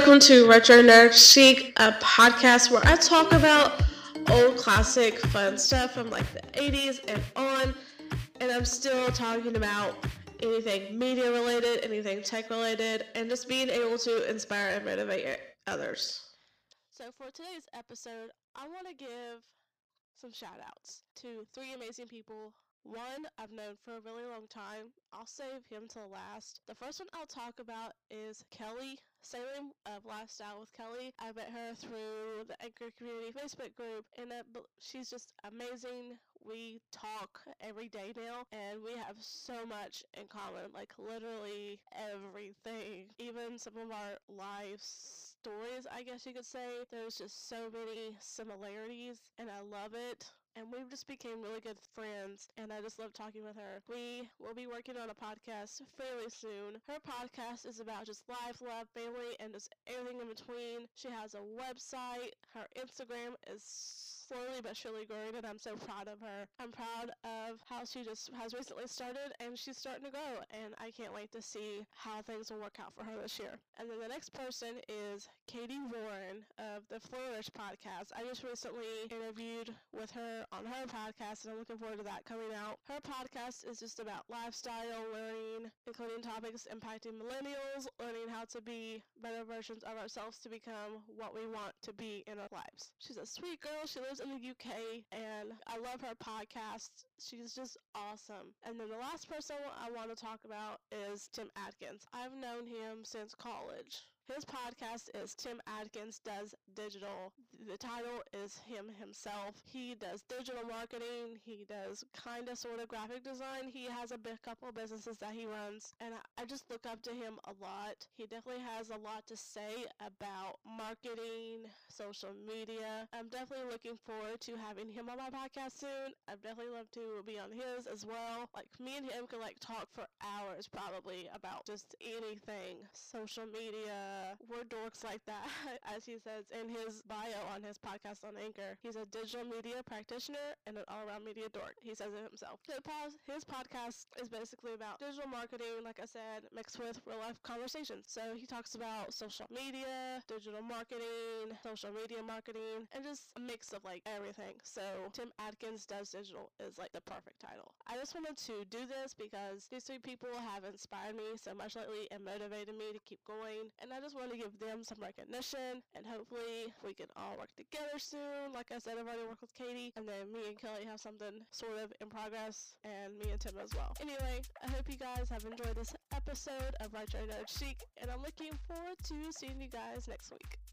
welcome to Retro Nerd Chic, a podcast where I talk about old classic fun stuff from like the 80s and on. And I'm still talking about anything media related, anything tech related, and just being able to inspire and motivate others. So, for today's episode, I want to give some shout outs to three amazing people one I've known for a really long time. I'll save him till last. The first one I'll talk about is Kelly Salem Lifestyle with Kelly. I met her through the Anchor Community Facebook group, and she's just amazing. We talk every day now, and we have so much in common like literally everything. Even some of our life stories, I guess you could say. There's just so many similarities, and I love it and we just became really good friends and I just love talking with her. We will be working on a podcast fairly soon. Her podcast is about just life, love, family, and just everything in between. She has a website. Her Instagram is slowly but surely growing and I'm so proud of her. I'm proud of how she just has recently started and she's starting to grow and I can't wait to see how things will work out for her this year. And then the next person is Katie Warren of Flourish podcast. I just recently interviewed with her on her podcast and I'm looking forward to that coming out. Her podcast is just about lifestyle, learning, including topics impacting millennials, learning how to be better versions of ourselves to become what we want to be in our lives. She's a sweet girl. She lives in the UK, and I love her podcast. She's just awesome. And then the last person I want to talk about is Tim Atkins. I've known him since college. His podcast is Tim Atkins Does Digital. The title is him himself. He does digital marketing. He does kind of sort of graphic design. He has a big couple businesses that he runs, and I just look up to him a lot. He definitely has a lot to say about marketing, social media. I'm definitely looking forward to having him on my podcast soon. I'd definitely love to be on his as well. Like me and him could like talk for hours probably about just anything, social media we're dorks like that, as he says in his bio on his podcast on Anchor. He's a digital media practitioner and an all around media dork. He says it himself. His podcast is basically about digital marketing, like I said, mixed with real life conversations. So he talks about social media, digital marketing, social media marketing, and just a mix of like everything. So Tim Atkins Does Digital is like the perfect title. I just wanted to do this because these three people have inspired me so much lately and motivated me to keep going. And I just want to give them some recognition and hopefully we can all work together soon. Like I said, I've already worked with Katie and then me and Kelly have something sort of in progress and me and Tim as well. Anyway, I hope you guys have enjoyed this episode of Retro Nerd Chic and I'm looking forward to seeing you guys next week.